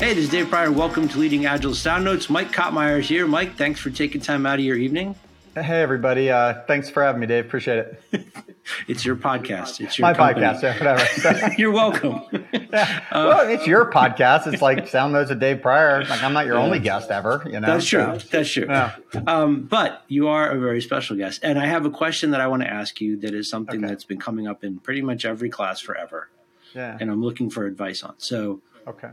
Hey, this is Dave Prior. Welcome to Leading Agile Sound Notes. Mike Cottmeyer is here. Mike, thanks for taking time out of your evening. Hey, everybody. Uh, thanks for having me, Dave. Appreciate it. it's your podcast. It's your My company. podcast. Yeah, whatever. You're welcome. yeah. well, it's your podcast. It's like Sound Notes of Dave Prior. Like I'm not your only guest ever. You know. That's true. So, That's true. Yeah. Um, but you are a very special guest, and I have a question that I want to ask you. That is something Okay. that's been coming up in pretty much every class forever, yeah. and I'm looking for advice on. So Okay.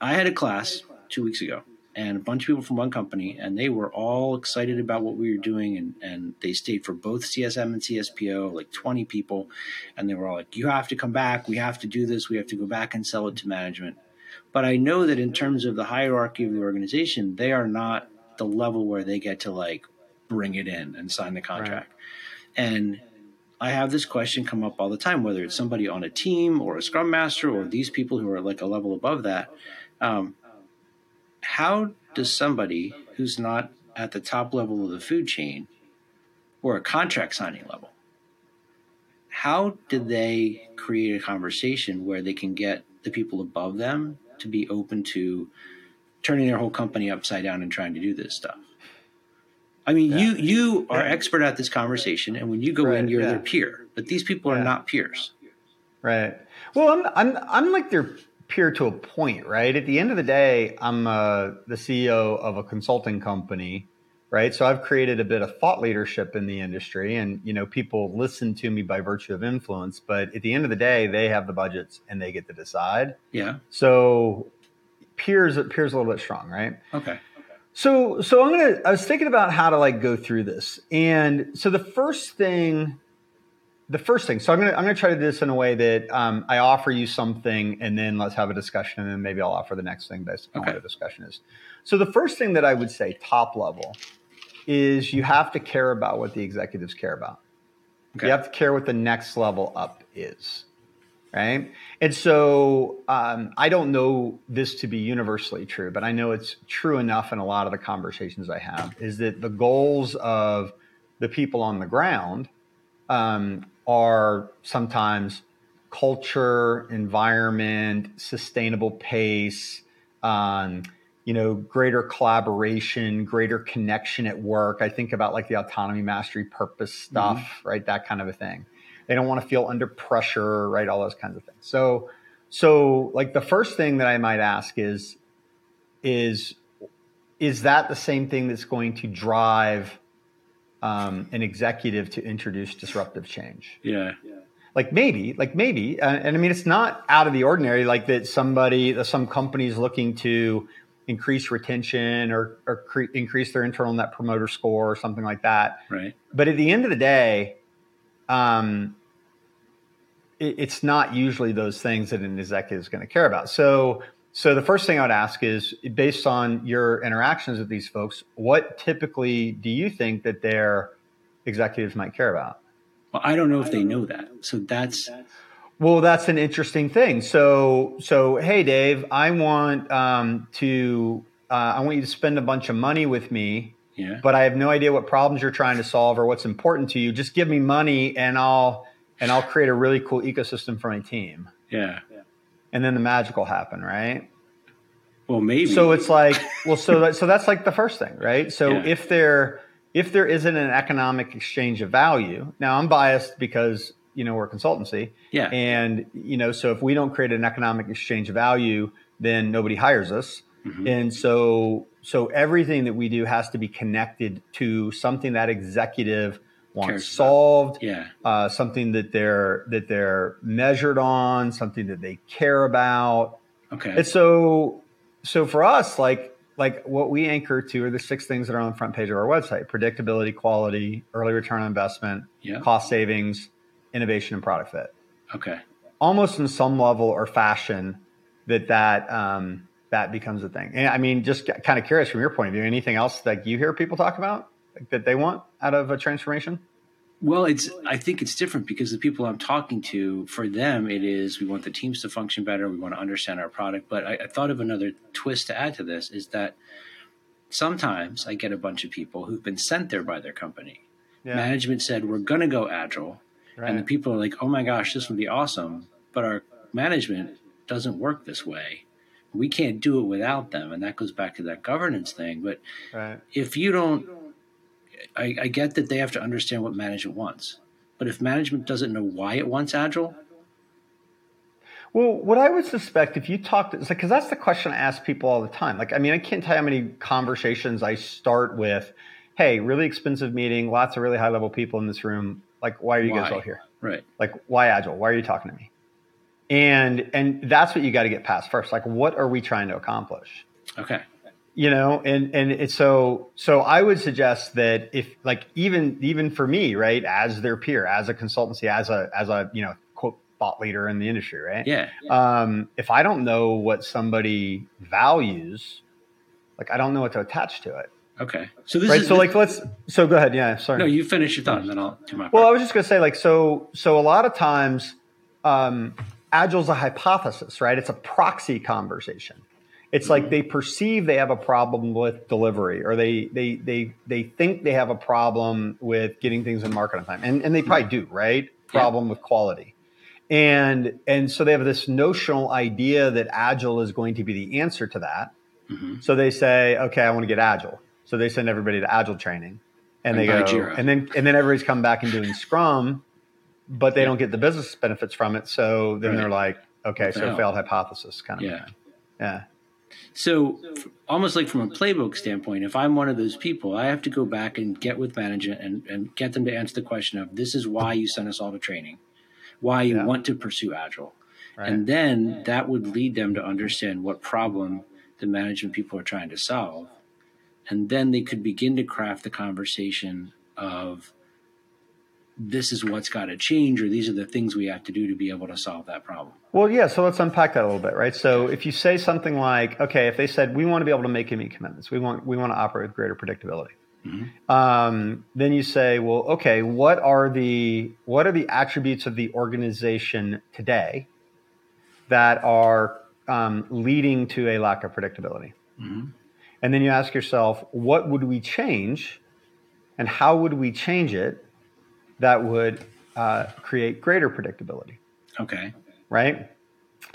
I had a class two weeks ago, and a bunch of people from one company, and they were all excited about what we were doing, and, and they stayed for both CSM and CSPO, like 20 people, and they were all like, "You have to come back. We have to do this. We have to go back and sell it to management." But I know that in terms of the hierarchy of the organization, they are not the level where they get to like bring it in and sign the contract. And I have this question come up all the time, whether it's somebody on a team or a scrum master or these people who are like a level above that. Um, how does somebody who's not at the top level of the food chain or a contract signing level, how did they create a conversation where they can get the people above them to be open to turning their whole company upside down and trying to do this stuff? I mean, you you are Yeah. expert at this conversation, and when you go in, you're yeah. their peer. But these people are not peers. Right. Well, I'm I'm I'm like their peer to a point, right? At the end of the day, I'm uh, the CEO of a consulting company, right? So I've created a bit of thought leadership in the industry, and you know, people listen to me by virtue of influence. But at the end of the day, they have the budgets and they get to decide. Yeah. So peers peers a little bit strong, right? Okay. So, so I'm gonna. I was thinking about how to like go through this, and so the first thing, the first thing. So I'm gonna I'm gonna try to do this in a way that um, I offer you something, and then let's have a discussion, and then maybe I'll offer the next thing based on Okay. what the discussion is. So the first thing that I would say, top level, is you have to care about what the executives care about. Okay. You have to care what the next level up is, right? And so um, I don't know this to be universally true, but I know it's true enough in a lot of the conversations I have is that the goals of the people on the ground um, are sometimes culture, environment, sustainable pace, um, you know, greater collaboration, greater connection at work. I think about like the autonomy, mastery, purpose stuff, right? That kind of a thing. They don't want to feel under pressure, right? All those kinds of things. So, so like the first thing that I might ask is, is, is that the same thing that's going to drive um, an executive to introduce disruptive change? Yeah. like maybe like maybe uh, and i mean it's not out of the ordinary like that somebody that some companies looking to increase retention or, or cre- increase their internal net promoter score or something like that Right. but at the end of the day um, it, it's not usually those things that an executive is going to care about so so the first thing i would ask is based on your interactions with these folks what typically do you think that their executives might care about Well, I don't know if they know that. So that's Well, that's an interesting thing. So, so hey, Dave, I want um, to, uh, I want you to spend a bunch of money with me, yeah. but I have no idea what problems you're trying to solve or what's important to you. Just give me money, and I'll and I'll create a really cool ecosystem for my team. Yeah. And then the magic will happen, right? Well, maybe. So it's like, well, so that, so that's like the first thing, right? So Yeah. if there if there isn't an economic exchange of value, now I'm biased because you know we're a consultancy, yeah. and you know so if we don't create an economic exchange of value then nobody hires us Mhm. and so so everything that we do has to be connected to something that executive wants about. solved yeah. uh, something that they're that they're measured on something that they care about Okay. and so so for us like like what we anchor to are the six things that are on the front page of our website predictability quality early return on investment yeah. cost savings innovation and product fit Okay. almost in some level or fashion that that um, that becomes a thing. And I mean, just kind of curious from your point of view, anything else that you hear people talk about that they want out of a transformation? Well, it's. I think it's different because the people I'm talking to, for them, it is we want the teams to function better. We want to understand our product. But I, I thought of another twist to add to this is that sometimes I get a bunch of people who've been sent there by their company. Yeah, Management said we're going to go agile, and the people are like, "Oh my gosh, this would be awesome," but our management doesn't work this way. We can't do it without them, and that goes back to that governance thing. But right. if you don't, I, I get that they have to understand what management wants. But if management doesn't know why it wants agile, well, what I would suspect if you talk, because like, that's the question I ask people all the time. Like, I mean, I can't tell you how many conversations I start with, "Hey, really expensive meeting, lots of really high level people in this room. Like, why are you why? guys all here? Right? Like, why agile? Why are you talking to me?" And and that's what you got to get past first. Like, what are we trying to accomplish? Okay. You know, and and it's so so I would suggest that if like even even for me, right, as their peer, as a consultancy, as a as a you know quote, thought leader in the industry, right? Yeah. Um, if I don't know what somebody values, like I don't know what to attach to it. Okay. So this right. Is, so like let's. So go ahead. Yeah. Sorry. No, you finish your thought, and then I'll do my. Part. Well, I was just gonna say like so. So a lot of times, um, agile's a hypothesis, right? It's a proxy conversation. It's mm-hmm. like they perceive they have a problem with delivery, or they they they they think they have a problem with getting things in market on time, and and they probably do, right? Problem yeah. with quality and and so they have this notional idea that agile is going to be the answer to that mm-hmm. so they say okay i want to get agile so they send everybody to agile training and, and they go Jira. and then and then everybody's come back and doing scrum but they yeah. don't get the business benefits from it so then right. they're like okay so hell? failed hypothesis kind of yeah thing. yeah so, almost like from a playbook standpoint, if I'm one of those people, I have to go back and get with management and, and get them to answer the question of this is why you sent us all to training why you yeah. want to pursue agile. Right. And then that would lead them to understand what problem the management people are trying to solve. And then they could begin to craft the conversation of this is what's got to change, or these are the things we have to do to be able to solve that problem. Well, yeah. So let's unpack that a little bit, right? So if you say something like, okay, if they said we want to be able to make and meet commitments, we want we want to operate with greater predictability. Mm-hmm. Um, then you say, well, okay, what are the what are the attributes of the organization today that are um, leading to a lack of predictability? Mm-hmm. And then you ask yourself, what would we change, and how would we change it that would uh, create greater predictability? Okay. Right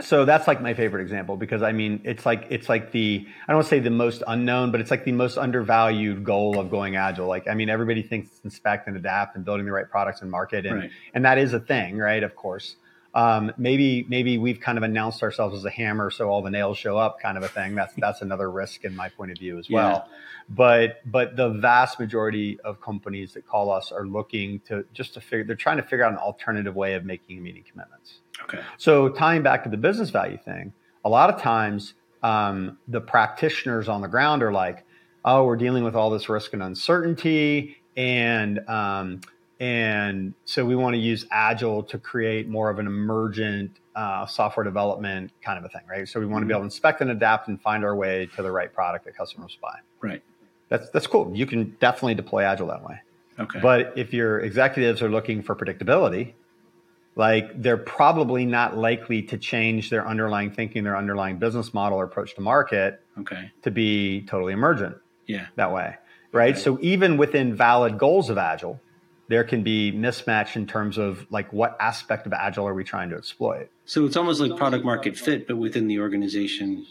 so that's like my favorite example because I mean it's like it's like the I don't want to say the most unknown, but it's like the most undervalued goal of going agile. Like I mean everybody thinks inspect and adapt and building the right products and market and right. and that is a thing, right? Of course. Um, maybe maybe we've kind of announced ourselves as a hammer so all the nails show up kind of a thing. That's that's another risk in my point of view as well. Yeah. But but the vast majority of companies that call us are looking to just to figure they're trying to figure out an alternative way of making meeting commitments. Okay. So tying back to the business value thing, a lot of times um, the practitioners on the ground are like, "Oh, we're dealing with all this risk and uncertainty, and um, and so we want to use Agile to create more of an emergent uh, software development kind of a thing, right? So we want to be mm-hmm. able to inspect and adapt and find our way to the right product that customers buy. Right. That's that's cool. You can definitely deploy Agile that way. Okay. But if your executives are looking for predictability, like they're probably not likely to change their underlying thinking, their underlying business model or approach to market okay. to be totally emergent. Yeah. That way. Right. Okay. So even within valid goals of Agile, there can be mismatch in terms of like what aspect of Agile are we trying to exploit. So it's almost like product market fit, but within the organization.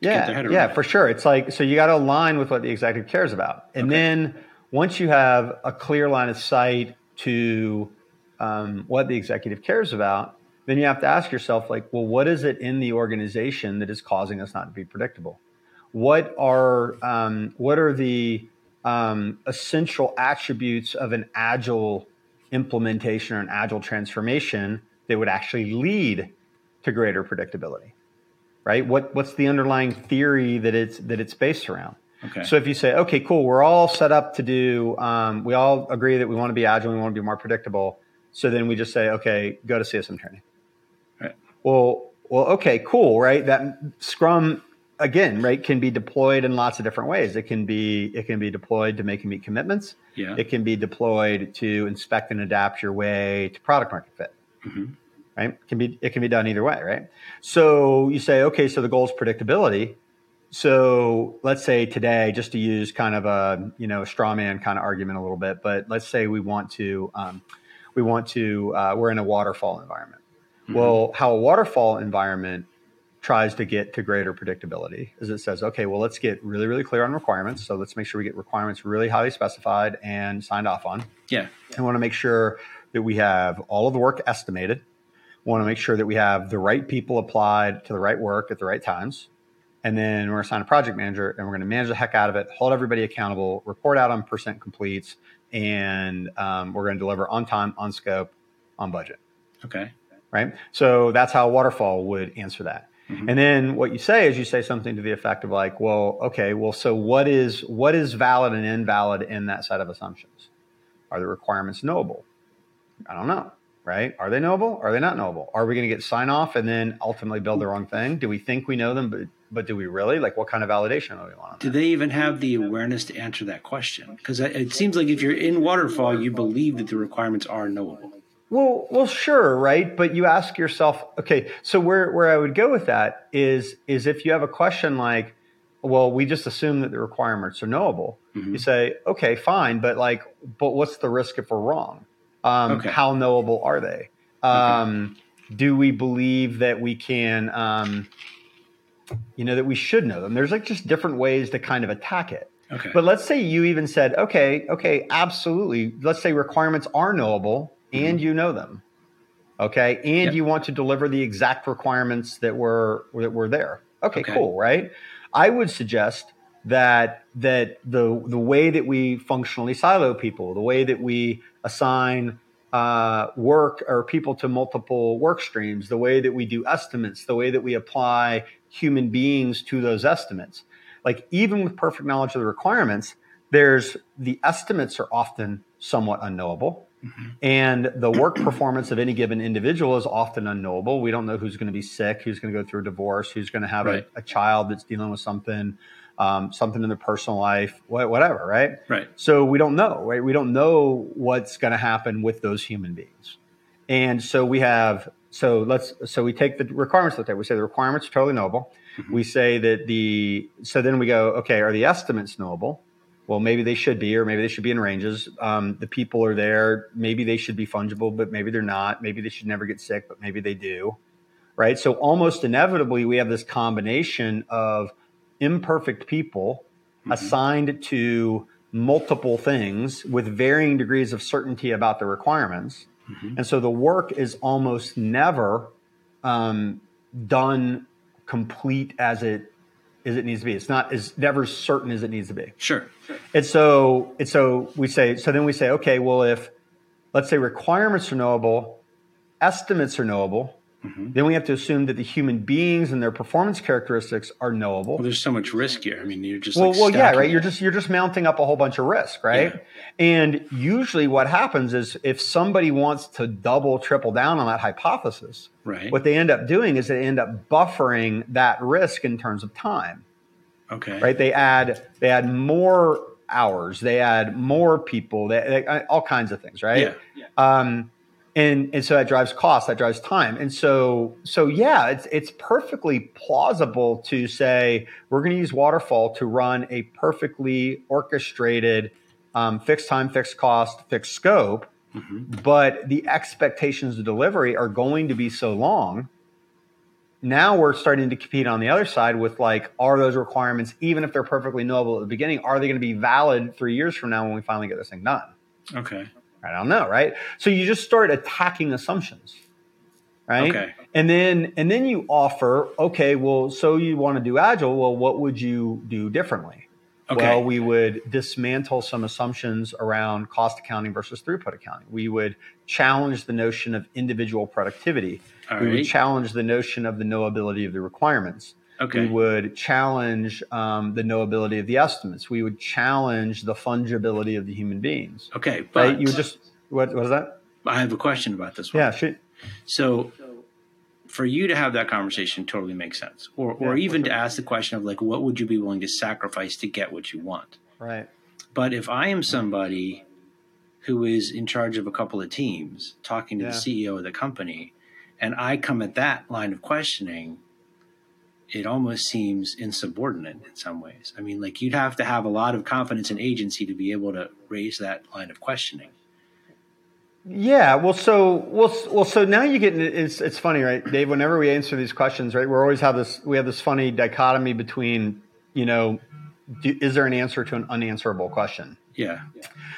Yeah, yeah, for sure. It's like so you got to align with what the executive cares about, and okay. then once you have a clear line of sight to um, what the executive cares about, then you have to ask yourself, like, well, what is it in the organization that is causing us not to be predictable? What are um, what are the um, essential attributes of an agile implementation or an agile transformation that would actually lead to greater predictability? Right? What what's the underlying theory that it's that it's based around? Okay. So if you say, okay, cool, we're all set up to do, um, we all agree that we want to be agile, we want to be more predictable so then we just say, okay, go to CSM training. Right. Well, well, okay, cool, right? That Scrum again, right, can be deployed in lots of different ways. It can be it can be deployed to make and meet commitments. Yeah. It can be deployed to inspect and adapt your way to product market fit. Mm-hmm. Right? It can be it can be done either way, right? So you say, okay, so the goal is predictability. So let's say today, just to use kind of a you know straw man kind of argument a little bit, but let's say we want to um, we want to uh, we're in a waterfall environment. Mm-hmm. Well, how a waterfall environment tries to get to greater predictability is it says, okay, well, let's get really, really clear on requirements. So let's make sure we get requirements really highly specified and signed off on. Yeah. I want to make sure that we have all of the work estimated. We want to make sure that we have the right people applied to the right work at the right times. And then we're going to assign a project manager and we're going to manage the heck out of it, hold everybody accountable, report out on percent completes, and um, we're going to deliver on time, on scope, on budget. Okay. Right. So that's how waterfall would answer that. Mm-hmm. And then what you say is you say something to the effect of like, well, okay, well, so what is what is valid and invalid in that set of assumptions? Are the requirements knowable? I don't know right? Are they knowable? Are they not knowable? Are we going to get sign off and then ultimately build the wrong thing? Do we think we know them, but but do we really? Like, what kind of validation do we want? Do they even have the awareness to answer that question? Because it seems like if you're in waterfall, you believe that the requirements are knowable. Well, well, sure, right? But you ask yourself, okay. So where where I would go with that is is if you have a question like, well, we just assume that the requirements are knowable. Mm-hmm. You say, okay, fine, but like, but what's the risk if we're wrong? Um, okay. How knowable are they? Um, okay. Do we believe that we can, um, you know, that we should know them? There's like just different ways to kind of attack it. Okay. But let's say you even said, okay, okay, absolutely. Let's say requirements are knowable. And you know them. Okay. And yep. you want to deliver the exact requirements that were that were there. Okay, okay, cool, right? I would suggest that that the the way that we functionally silo people, the way that we assign uh, work or people to multiple work streams, the way that we do estimates, the way that we apply human beings to those estimates. Like even with perfect knowledge of the requirements, there's the estimates are often somewhat unknowable. Mm-hmm. And the work performance of any given individual is often unknowable. We don't know who's going to be sick, who's going to go through a divorce, who's going to have right. a, a, child that's dealing with something um, something in their personal life, whatever, right? Right. So we don't know, right? We don't know what's going to happen with those human beings, and so we have. So let's. So we take the requirements looked at. We say the requirements are totally knowable. Mm-hmm. We say that the. So then we go. Okay, are the estimates knowable? Well, maybe they should be, or maybe they should be in ranges. Um, the people are there. Maybe they should be fungible, but maybe they're not. Maybe they should never get sick, but maybe they do. Right. So almost inevitably, we have this combination of imperfect people mm-hmm. assigned to multiple things with varying degrees of certainty about the requirements. Mm-hmm. And so the work is almost never um, done complete as it as it needs to be. It's not as never certain as it needs to be. Sure. sure. And so and so we say so then we say okay well if let's say requirements are knowable, estimates are knowable, Mm-hmm. Then we have to assume that the human beings and their performance characteristics are knowable. Well, there's so much risk here. I mean, you're just well, like well, yeah, right. You're just you're just mounting up a whole bunch of risk, right? Yeah. And usually, what happens is if somebody wants to double, triple down on that hypothesis, right? What they end up doing is they end up buffering that risk in terms of time. Okay. Right. They add they add more hours. They add more people. They, they all kinds of things, right? Yeah. yeah. Um, and and so that drives cost that drives time. And so so yeah it's it's perfectly plausible to say we're going to use waterfall to run a perfectly orchestrated um, fixed time fixed cost fixed scope. Mm-hmm. but the expectations of delivery are going to be so long. Now we're starting to compete on the other side with like are those requirements even if they're perfectly knowable at the beginning are they going to be valid three years from now when we finally get this thing done? Okay I don't know, right? So you just start attacking assumptions, right? Okay. And then and then you offer, okay, well, so you want to do agile? Well, what would you do differently? Okay. Well, we would dismantle some assumptions around cost accounting versus throughput accounting. We would challenge the notion of individual productivity. All we right. would challenge the notion of the knowability of the requirements. Okay. We would challenge um, the knowability of the estimates. We would challenge the fungibility of the human beings. Okay, but right? you would just what was that? I have a question about this one. Yeah, shoot. So, for you to have that conversation totally makes sense, or or yeah, even sure. to ask the question of like, what would you be willing to sacrifice to get what you want? Right. But if I am somebody who is in charge of a couple of teams, talking to yeah. the CEO of the company, and I come at that line of questioning it almost seems insubordinate in some ways. I mean, like you'd have to have a lot of confidence and agency to be able to raise that line of questioning. Yeah, well, so well, well, so now you get it's it's funny, right, Dave? Whenever we answer these questions, right, we always have this we have this funny dichotomy between, you know, do, is there an answer to an unanswerable question? Yeah.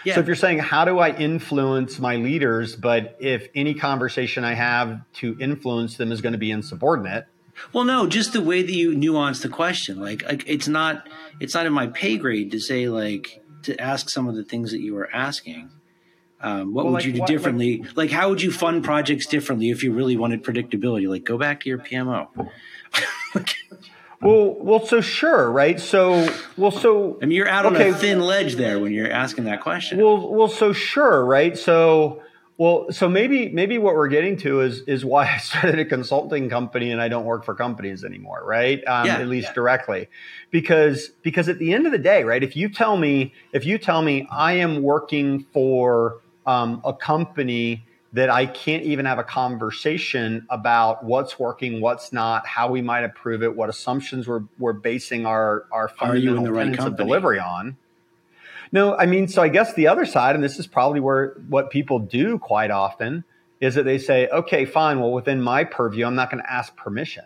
yeah. So if you're saying how do I influence my leaders, but if any conversation I have to influence them is going to be insubordinate, well, no, just the way that you nuance the question. Like, like it's not it's not in my pay grade to say like to ask some of the things that you were asking. Um, what well, would like, you do what, differently? Like, like, how would you fund projects differently if you really wanted predictability? Like, go back to your PMO. well, well, so sure, right? So, well, so I mean, you're out okay. on a thin ledge there when you're asking that question. Well, well, so sure, right? So, well, so maybe maybe what we're getting to is is why I started a consulting company and I don't work for companies anymore, right? Um, yeah, at least yeah. directly, because because at the end of the day, right? If you tell me if you tell me I am working for um, a company that I can't even have a conversation about what's working, what's not, how we might improve it, what assumptions we're, we're basing our, our fundamental tenets right of delivery on. No, I mean, so I guess the other side, and this is probably where what people do quite often, is that they say, okay, fine, well, within my purview, I'm not going to ask permission.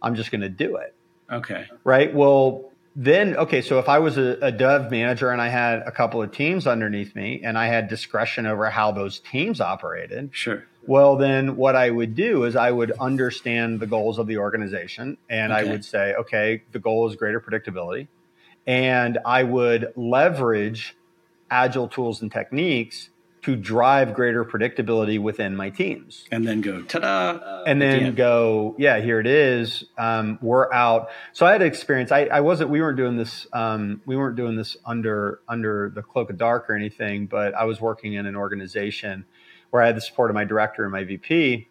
I'm just going to do it. Okay. Right. Well, then okay so if i was a, a, dev manager and i had a couple of teams underneath me and i had discretion over how those teams operated sure well then what i would do is i would understand the goals of the organization and okay. i would say okay the goal is greater predictability and i would leverage agile tools and techniques to drive greater predictability within my teams. And then go ta-da. And then go, yeah, here it is. Um, we're out. So I had experience. I, I wasn't. We weren't doing this. Um, we weren't doing this under under the cloak of dark or anything. But I was working in an organization where I had the support of my director and my VP.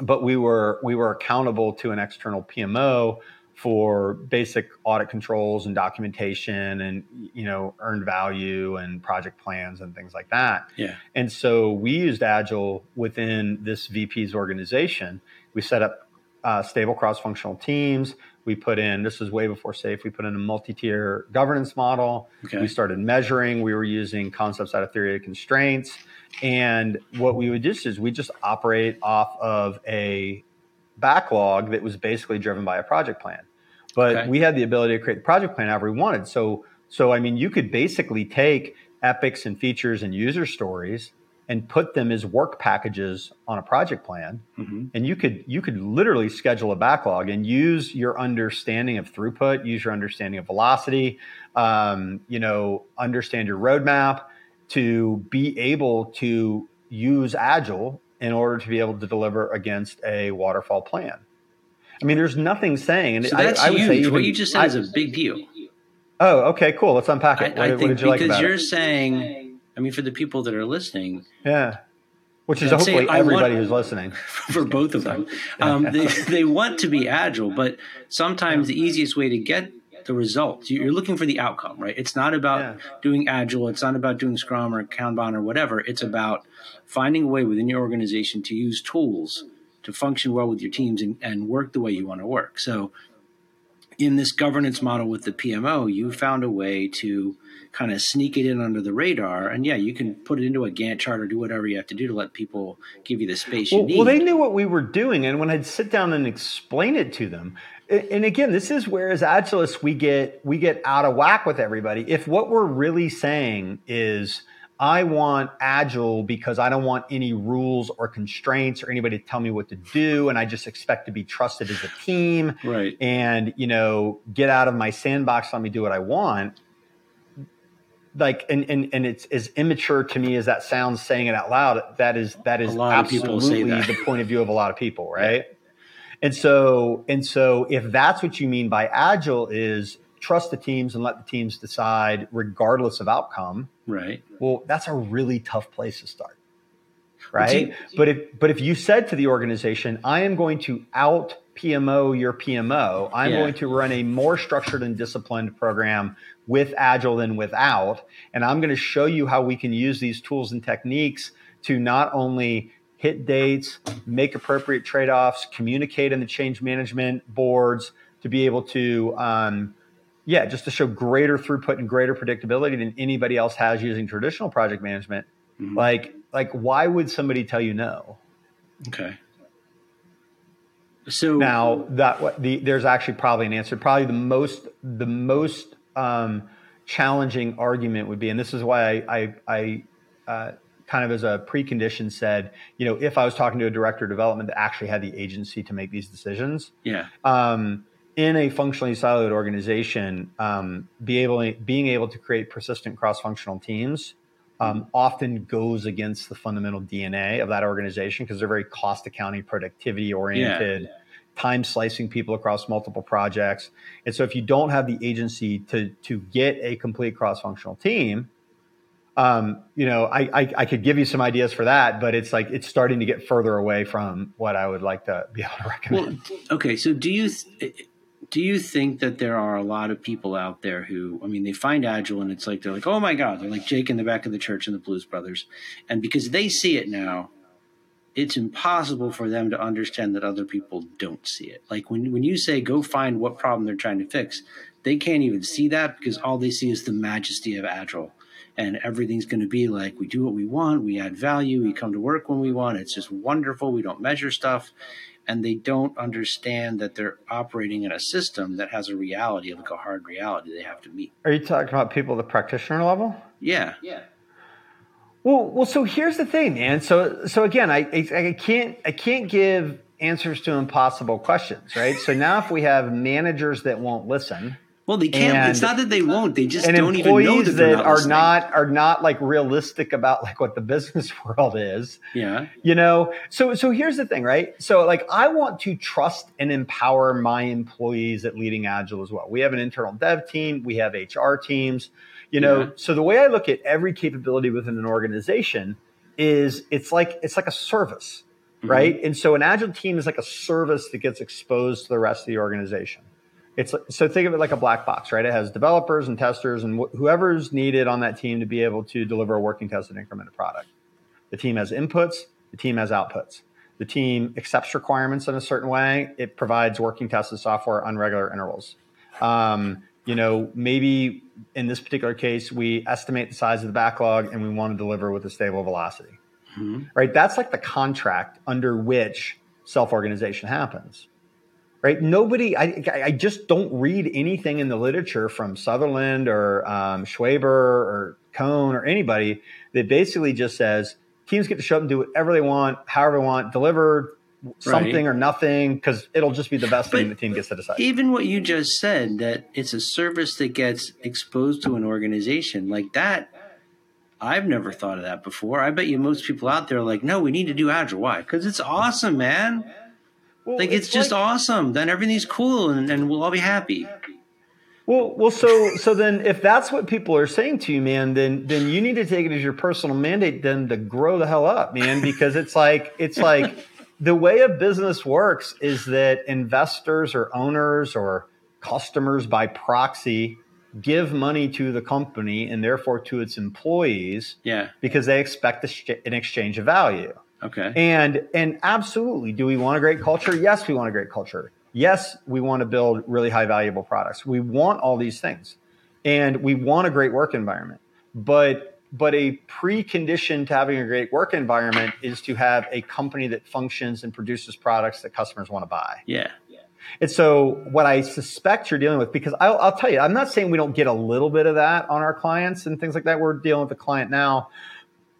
But we were we were accountable to an external PMO for basic audit controls and documentation and you know earned value and project plans and things like that. Yeah. And so we used agile within this vp's organization. We set up uh, stable cross-functional teams. We put in this is way before SAFe we put in a multi-tier governance model. Okay. we started measuring. We were using concepts out of theory of constraints. And what we would do is we just operate off of a backlog that was basically driven by a project plan. But okay. we had the ability to create the project plan however we wanted. So, so I mean, you could basically take epics and features and user stories and put them as work packages on a project plan mm-hmm. and you could you could literally schedule a backlog and use your understanding of throughput use your understanding of velocity um, you know understand your roadmap to be able to use agile in order to be able to deliver against a waterfall plan. I mean, there's nothing saying, and so that's I, I would huge. even, what you just said I, is a big deal. Oh, okay, cool. Let's unpack it. I, what, what did you like about? Because you're saying, I mean, for the people that are listening, yeah, which is hopefully everybody want, who's listening for both of them. Um, they, they want to be agile, but sometimes the easiest way to get the results. You're looking for the outcome, right? It's not about yeah. doing agile. It's not about doing Scrum or Kanban or whatever. It's about finding a way within your organization to use tools to function well with your teams and, and work the way you want to work. So, in this governance model with the PMO, you found a way to kind of sneak it in under the radar. And yeah, you can put it into a Gantt chart or do whatever you have to do to let people give you the space well, you need. Well, they knew what we were doing. And when I'd sit down and explain it to them, and again, this is where as agilists we get we get out of whack with everybody. If what we're really saying is I want agile because I don't want any rules or constraints or anybody to tell me what to do and I just expect to be trusted as a team right. and you know get out of my sandbox let me do what I want like and, and and it's as immature to me as that sounds saying it out loud that is that is absolutely that. the point of view of a lot of people right yeah. And so, and so if that's what you mean by agile is trust the teams and let the teams decide regardless of outcome. Right. Well, that's a really tough place to start. Right. but if, but if you said to the organization, I am going to out PMO your PMO, I'm yeah. going to run a more structured and disciplined program with agile than without. And I'm going to show you how we can use these tools and techniques to not only hit dates, make appropriate trade offs, communicate in the change management boards to be able to, um, yeah, just to show greater throughput and greater predictability than anybody else has using traditional project management. Mm-hmm. Like, like why would somebody tell you no? Okay. So now that the, there's actually probably an answer. Probably the most the most um, challenging argument would be, and this is why I, I, I uh, kind of as a precondition said, you know, if I was talking to a director of development that actually had the agency to make these decisions, yeah, um, in a functionally siloed organization, um, be able being able to create persistent cross-functional teams um, often goes against the fundamental DNA of that organization because they're very cost accounting, productivity oriented. Yeah, yeah. Time slicing people across multiple projects, and so if you don't have the agency to to get a complete cross functional team, um, you know, I, I, I could give you some ideas for that, but it's like it's starting to get further away from what I would like to be able to recommend. Well, okay, so do you th- do you think that there are a lot of people out there who, I mean, they find Agile and it's like they're like, oh my god, they're like Jake in the back of the church and the Blues Brothers, and because they see it now, it's impossible for them to understand that other people don't see it. Like when when you say go find what problem they're trying to fix, they can't even see that because all they see is the majesty of Agile and everything's going to be like we do what we want, we add value, we come to work when we want. It's just wonderful. We don't measure stuff, and they don't understand that they're operating in a system that has a reality, like a hard reality they have to meet. Are you talking about people at the practitioner level? Yeah, yeah. Well, well. So here's the thing, man. So, so again, I, I, I can't, I can't give answers to impossible questions, right? So now, if we have managers that won't listen, well, they can't. And, it's not that they won't. They just don't even know that, that not are listening. not are not like realistic about like what the business world is. Yeah. You know. So so here's the thing, right? So like I want to trust and empower my employees at Leading Agile as well. We have an internal dev team. We have HR teams. You know. Yeah. So the way I look at every capability within an organization is it's like it's like a service, mm-hmm. right? And so an agile team is like a service that gets exposed to the rest of the organization. It's so think of it like a black box, right? It has developers and testers and wh- whoever's needed on that team to be able to deliver a working tested incremented product. The team has inputs, the team has outputs. The team accepts requirements in a certain way. It provides working tested software on regular intervals. Um, you know, maybe in this particular case, we estimate the size of the backlog and we want to deliver with a stable velocity. Mm-hmm. Right? That's like the contract under which self organization happens right? Nobody, I, I just don't read anything in the literature from Sutherland or um, Schwaber or Cohn or anybody that basically just says teams get to show up and do whatever they want, however they want, deliver something right. or nothing because it'll just be the best but thing the team gets to decide. Even what you just said, that it's a service that gets exposed to an organization like that. I've never thought of that before. I bet you most people out there are like, no, we need to do Agile. Why? Because it's awesome, man. Well, like it's, it's just like, awesome. Then everything's cool, and, and we'll all be happy. Well, well, so so then if that's what people are saying to you, man, then then you need to take it as your personal mandate then to grow the hell up, man, because it's like it's like the way a business works is that investors or owners or customers by proxy give money to the company and therefore to its employees, yeah, because they expect an exchange of value. Okay. And and absolutely, do we want a great culture? Yes, we want a great culture. Yes, we want to build really high valuable products. We want all these things. And we want a great work environment. But but a precondition to having a great work environment is to have a company that functions and produces products that customers want to buy. Yeah. And so, what I suspect you're dealing with, because I'll, I'll, tell you, I'm not saying we don't get a little bit of that on our clients and things like that. We're dealing with a client now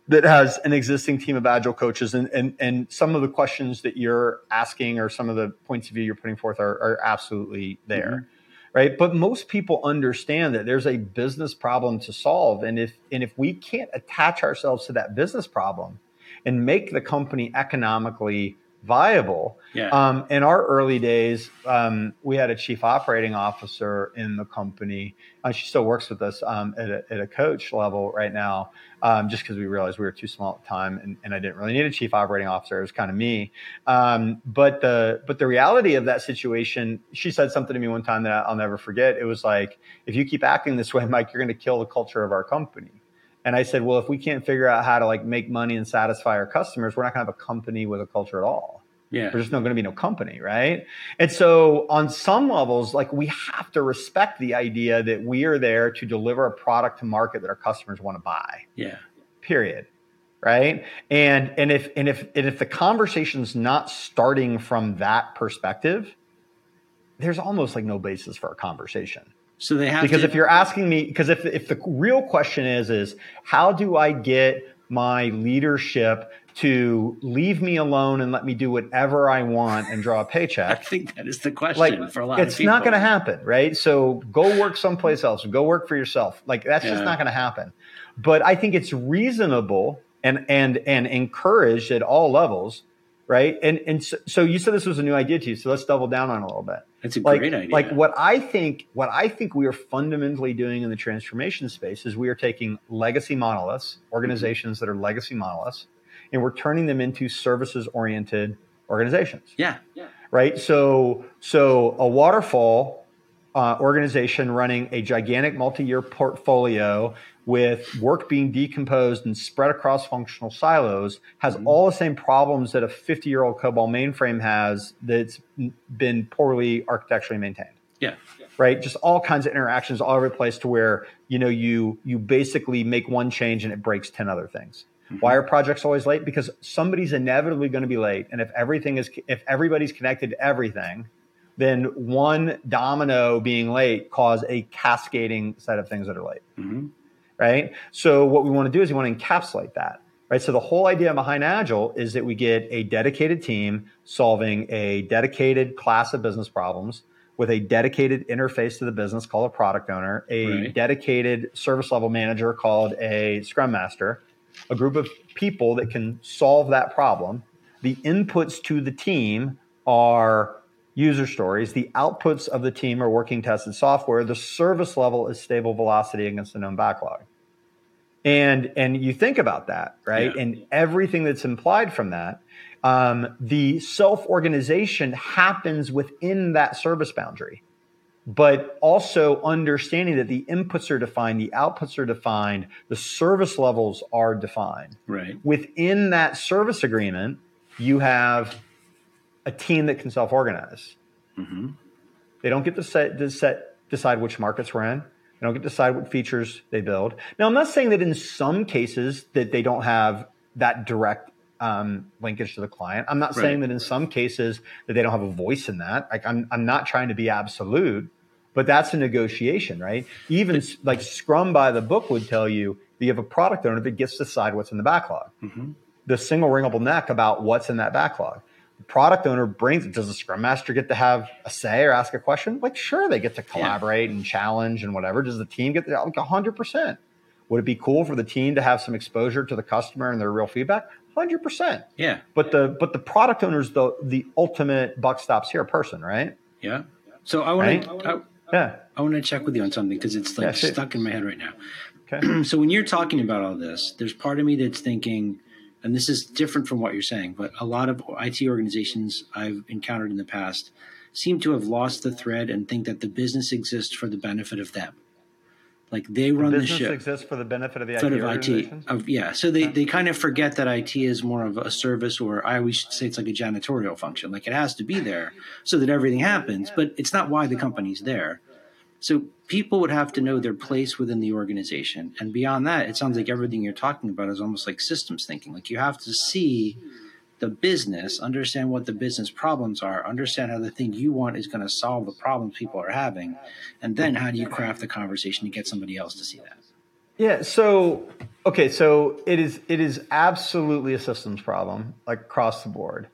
that has an existing team of agile coaches and, and, and some of the questions that you're asking or some of the points of view you're putting forth are, are absolutely there mm-hmm. right but most people understand that there's a business problem to solve and if and if we can't attach ourselves to that business problem and make the company economically viable. Yeah. Um, in our early days, um, we had a chief operating officer in the company. Uh, she still works with us um, at, a, at, a, coach level right now, um, just because we realized we were too small at the time, and, and, I didn't really need a chief operating officer. It was kind of me. Um, but the but the reality of that situation, she said something to me one time that I'll never forget. It was like, if you keep acting this way, Mike, you're going to kill the culture of our company. And I said, well, if we can't figure out how to like make money and satisfy our customers, we're not going to have a company with a culture at all. Yeah. There's just not going to be no company, right? And so on some levels, like we have to respect the idea that we are there to deliver a product to market that our customers want to buy. Yeah. Period. right? And and if and if and if the conversation's not starting from that perspective, there's almost like no basis for a conversation. So they have to because to, if you're asking me, because if if the real question is is how do I get my leadership to leave me alone and let me do whatever I want and draw a paycheck. I think that is the question like, for a lot it's of people. It's not going to happen, right? So go work someplace else. Go work for yourself. Like that's Yeah. just not going to happen. But I think it's reasonable and and and encouraged at all levels, right? And and so, so you said this was a new idea to you. So let's double down on it a little bit That's a like, great idea. like what I think what I think we are fundamentally doing in the transformation space is we are taking legacy monoliths, organizations that are legacy monoliths, and we're turning them into services oriented organizations yeah. Yeah. right? So, so a waterfall uh, organization running a gigantic multi-year portfolio with work being decomposed and spread across functional silos has Mhm. all the same problems that a 50-year-old COBOL mainframe has that's been poorly architecturally maintained. Yeah. right? Just all kinds of interactions all over the place to where you know you you basically make one change and it breaks 10 other things. Why are projects always late? Because somebody's inevitably going to be late and if everything is if everybody's connected to everything then one domino being late cause a cascading set of things that are late. Hmm right? So what we want to do is we want to encapsulate that, right? So the whole idea behind Agile is that we get a dedicated team solving a dedicated class of business problems with a dedicated interface to the business called a product owner, a Right. dedicated service level manager called a scrum master, a group of people that can solve that problem. The inputs to the team are user stories. The outputs of the team are working tested software. The service level is stable velocity against the known backlog. And and you think about that, right? Yeah. And everything that's implied from that, um, the self organization happens within that service boundary, but also understanding that the inputs are defined, the outputs are defined, the service levels are defined Right. within that service agreement, you have a team that can self organize. hmm They don't get to set, to set decide which markets we're in. They don't get to decide what features they build. Now, I'm not saying that in some cases that they don't have that direct um, linkage to the client. I'm not Right. saying that in some cases that they don't have a voice in that. Like I'm, I'm not trying to be absolute, but that's a negotiation, right? Even like Scrum by the book would tell you that you have a product owner that gets to decide what's in the backlog hmm the single ringable neck about what's in that backlog. The product owner brings. Does the scrum master get to have a say or ask a question? Like, sure, they get to collaborate and challenge and whatever. Does the team get to, like 100%? Would it be cool for the team to have some exposure to the customer and their real feedback? 100%. Yeah. But the but the product owner's the the ultimate buck stops here person, right? Yeah. So I want Right? to I, Yeah. I want to check with you on something because it's like Yeah, stuck in my head right now. Okay. so when you're talking about all this, there's part of me that's thinking, and this is different from what you're saying, but a lot of IT organizations I've encountered in the past seem to have lost the thread and think that the business exists for the benefit of them. Like they run the, Business ship. exists for the benefit of the IT of IT, of, yeah. So they, they kind of forget that IT is more of a service, or I always say it's like a janitorial function. Like it has to be there so that everything happens, but it's not why the company's there. So people would have to know their place within the organization. And beyond that, it sounds like everything you're talking about is almost like systems thinking. Like you have to see the business, understand what the business problems are, understand how the thing you want is going to solve the problems people are having, and then how do you craft the conversation to get somebody else to see that? Yeah. So okay. So it is it is absolutely a systems problem, like across the board.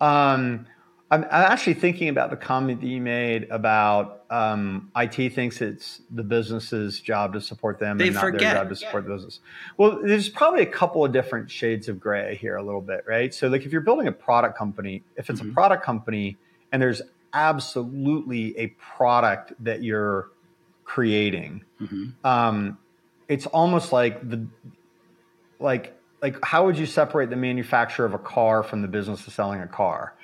Um, I'm, I'm actually thinking about the comment that you made about um, IT thinks it's the business's job to support them They and not forget. their job to support the business. Well, there's probably a couple of different shades of gray here, a little bit, right? So, like if you're building a product company, if it's Mhm. a product company and there's absolutely a product that you're creating, hmm um, it's almost like the like like how would you separate the manufacturer of a car from the business of selling a car?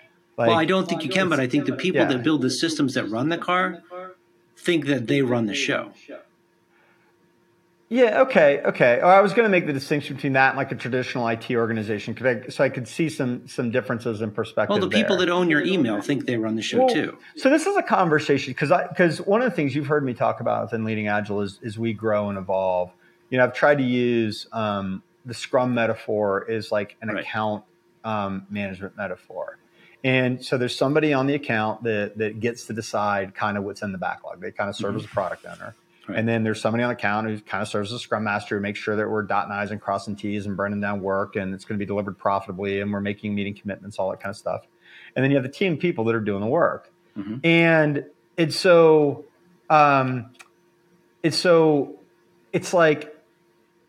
Like, well, I don't think you can, but I think the people Yeah. that build the systems that run the car think that they run the show. yeah, okay, okay. Oh, I was going to make the distinction between that and like a traditional IT organization, I, so I could see some some differences in perspective. Well, the people there. that own your email think they run the show Well, too. So this is a conversation because because one of the things you've heard me talk about within leading agile is is we grow and evolve. You know, I've tried to use um, the Scrum metaphor is like an Right. account um, management metaphor. And so there's somebody on the account that that gets to decide kind of what's in the backlog. They kind of serve as a product owner. Right. And then there's somebody on the account who kind of serves as a scrum master who makes sure that we're dotting I's and crossing T's and burning down work and it's going to be delivered profitably and we're making meeting commitments, all that kind of stuff. And then you have the team people that are doing the work. Mhm. And it's so um, it's so it's like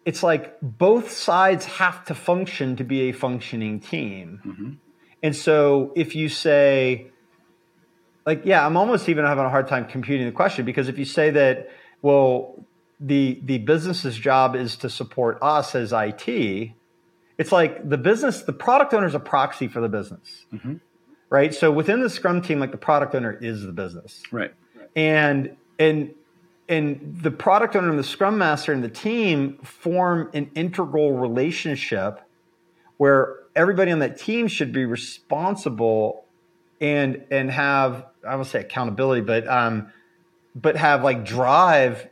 it's like both sides have to function to be a functioning team. Mhm. And so if you say, like, yeah, I'm almost even having a hard time computing the question because if you say that, well, the the business's job is to support us as IT, it's like the business, the product owner is a proxy for the business. Mhm. Right. So within the Scrum team, like the product owner is the business Right. and and and the product owner and the scrum master and the team form an integral relationship where everybody on that team should be responsible and and have I won't say accountability, but um, but have like drive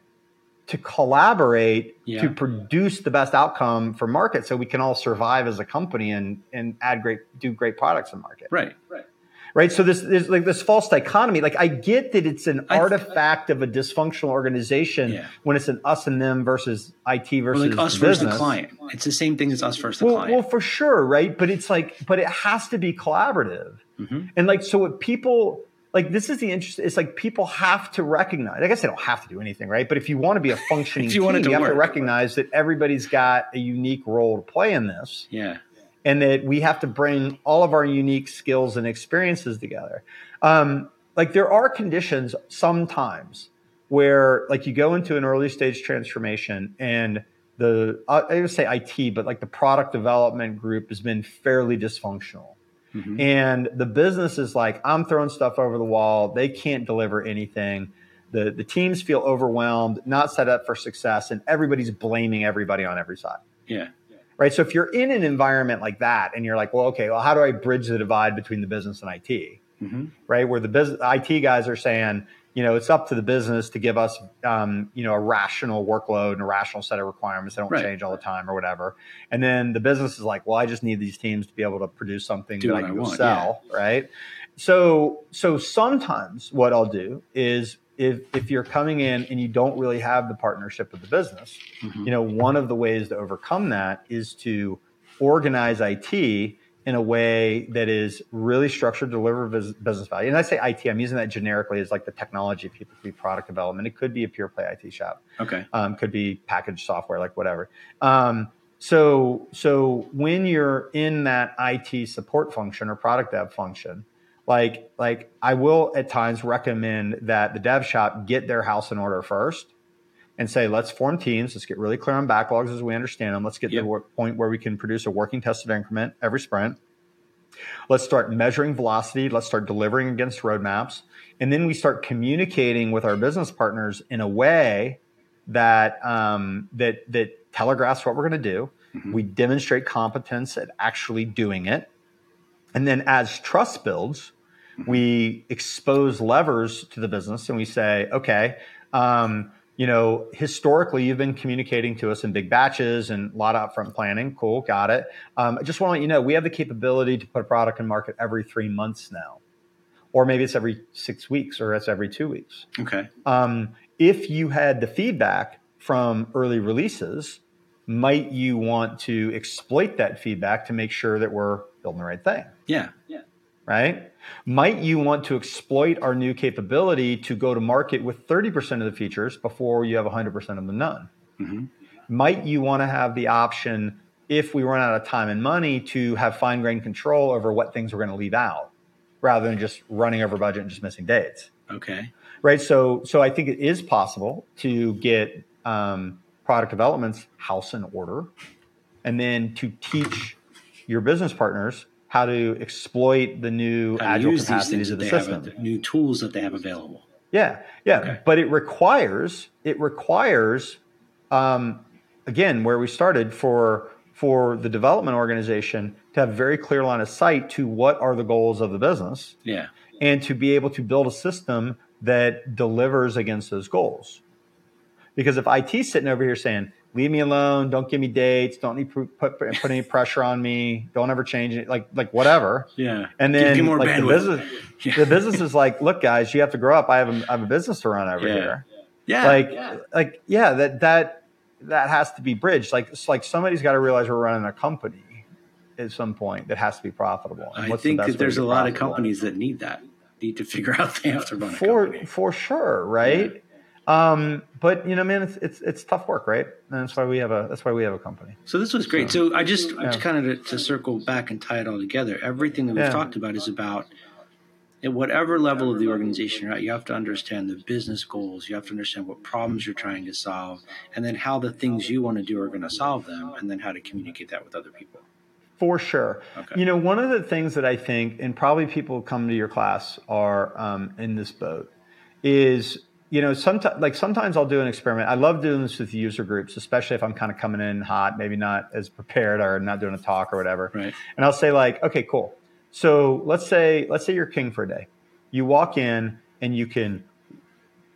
to collaborate Yeah. to produce the best outcome for market, so we can all survive as a company and and add great do great products in market Right. Right. Right? So this is like this false dichotomy. Like I get that it's an I th- artifact of a dysfunctional organization Yeah. when it's an us and them versus IT versus like us the versus the business. client. It's the same thing as us versus the Well, client. well, for sure, right? But it's like, but it has to be collaborative, Mhm. and like, so what people like this is the interest. It's like people have to recognize. I guess they don't have to do anything, right? But if you want to be a functioning you team, to you have to work. recognize that everybody's got a unique role to play in this yeah. And that we have to bring all of our unique skills and experiences together. Um, like there are conditions sometimes where like you go into an early stage transformation and the I would say IT, but like the product development group has been fairly dysfunctional. Mhm. And the business is like, I'm throwing stuff over the wall. They can't deliver anything. The, the teams feel overwhelmed, not set up for success, and everybody's blaming everybody on every side Yeah. Right? So if you're in an environment like that and you're like, well, okay, well, how do I bridge the divide between the business and IT, hmm right? Where the business IT guys are saying, you know, it's up to the business to give us, um, you know, a rational workload and a rational set of requirements that don't Right. change all the time or whatever. And then the business is like, well, I just need these teams to be able to produce something Do that I I can go want, sell, right? So, so sometimes what I'll do is if if you're coming in and you don't really have the partnership with the business, Mhm. you know, one of the ways to overcome that is to organize IT in a way that is really structured to deliver bus- business value. And I say IT, I'm using that generically as like the technology people could be product development. It could be a pure play IT shop, Okay. um, could be packaged software, like whatever. Um, so, so when you're in that IT support function or product dev function, like, like I will at times recommend that the dev shop get their house in order first and say, let's form teams. Let's get really clear on backlogs as we understand them. Let's get Yep. to the point where we can produce a working tested increment every sprint. Let's start measuring velocity. Let's start delivering against roadmaps. And then we start communicating with our business partners in a way that um, that that telegraphs what we're going to do. Mhm. We demonstrate competence at actually doing it. And then as trust builds, we expose levers to the business and we say, okay, um, you know, historically you've been communicating to us in big batches and a lot of upfront planning. Cool, got it. Um, I just want to let you know we have the capability to put a product in market every three months now, or maybe it's every six weeks or it's every two weeks. Okay. Um, if you had the feedback from early releases, might you want to exploit that feedback to make sure that we're building the right thing? Yeah. Yeah. right? Might you want to exploit our new capability to go to market with 30% of the features before you have 100% of them done? hmm Might you want to have the option, if we run out of time and money, to have fine grained control over what things we're going to leave out rather than just running over budget and just missing dates? Okay. Right. So, so I think it is possible to get um, product development's house in order, and then to teach your business partners how to exploit the new How agile capacities of the system. have, new tools that they have available. Yeah, yeah, Okay. but it requires it requires um, again where we started for for the development organization to have very clear line of sight to what are the goals of the business Yeah. and to be able to build a system that delivers against those goals. Because if IT's sitting over here saying, leave me alone. Don't give me dates. Don't need put, put, any pressure on me. Don't ever change it. Like, like whatever. Yeah. And then Give like the business, Yeah. the business is like, look, guys, you have to grow up. I have a, I have a business to run over Yeah. here. Yeah. Like, like, yeah, that, that, that has to be bridged. Like, it's like somebody's got to realize we're running a company at some point that has to be profitable. And I the think best that there's a lot of companies that need that, need to figure out they have to run a for for sure, right? Um, but you know, man, it's, it's it's tough work, right? And that's why we have a that's why we have a company. So this was great. So, I just, I just Yeah. kind of to, to circle back and tie it all together. Everything that we've Yeah. talked about is about at whatever level of the organization you're at, you have to understand the business goals. You have to understand what problems you're trying to solve, and then how the things you want to do are going to solve them, and then how to communicate that with other people. For sure. Okay. You know, one of the things that I think, and probably people who come to your class are um, in this boat, is you know, sometimes like sometimes I'll do an experiment. I love doing this with user groups, especially if I'm kind of coming in hot, maybe not as prepared or not doing a talk or whatever. Right. And I'll say like, okay, cool. So let's say let's say you're king for a day. You walk in and you can,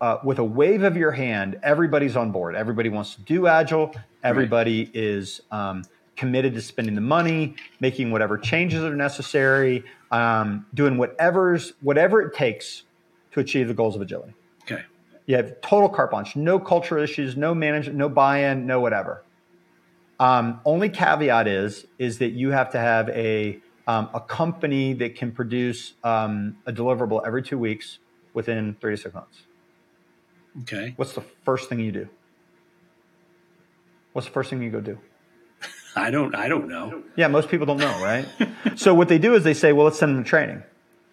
uh, with a wave of your hand, everybody's on board. Everybody wants to do agile. Everybody is um, committed to spending the money, making whatever changes are necessary, um, doing whatever's whatever it takes to achieve the goals of agility. You have total carte blanche, no cultural issues, no management, no buy-in, no whatever. Um, only caveat is is that you have to have a um, a company that can produce um, a deliverable every two weeks within three to six months. Okay. What's the first thing you do? What's the first thing you go do? I don't. I don't know. Yeah, most people don't know, right? so what they do is they say, well, let's send them to training.